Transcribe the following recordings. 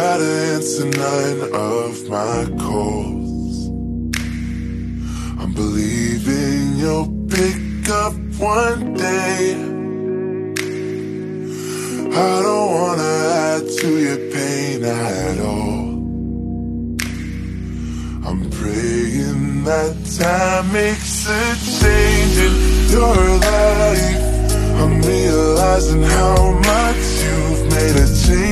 gotta answer none of my calls. I'm believing you'll pick up one day. I don't wanna add to your pain at all. I'm praying that time makes a change in your life. I'm realizing how much you've made a change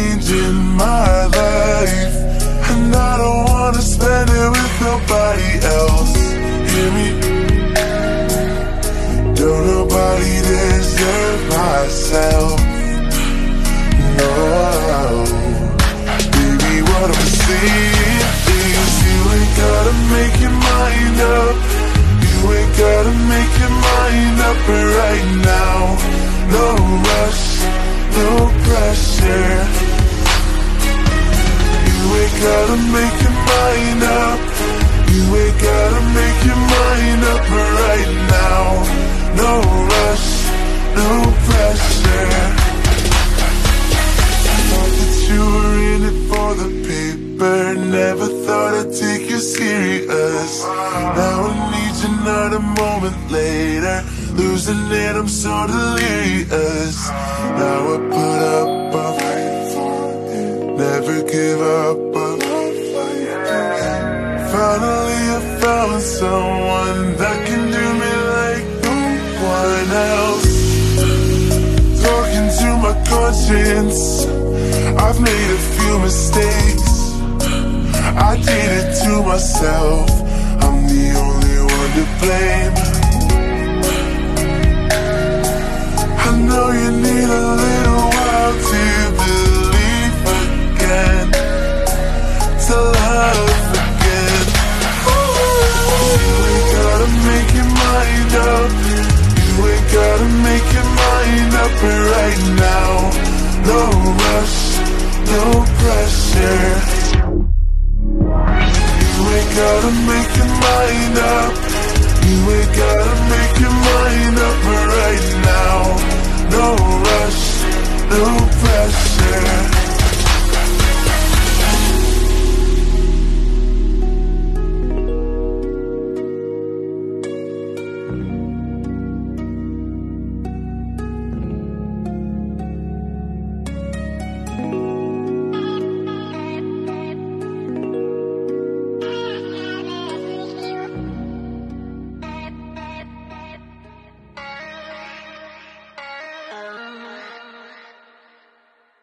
your up right now. No rush, no pressure. You ain't gotta make your mind up. You ain't gotta make your mind up right now. No rush, no pressure. I Thought that you were in it for the paper. Not a moment later. Losing it, I'm so delirious. Now I put up a fight for it. Never give up a love like this. Finally, I found someone that can do me like no one else. Talking to my conscience, I've made a few mistakes. I did it to myself to blame. I know you need a little while to believe again. To love again. You ain't gotta make your mind up. You ain't gotta make your mind up right now. No rush, no pressure. You ain't gotta make your mind up.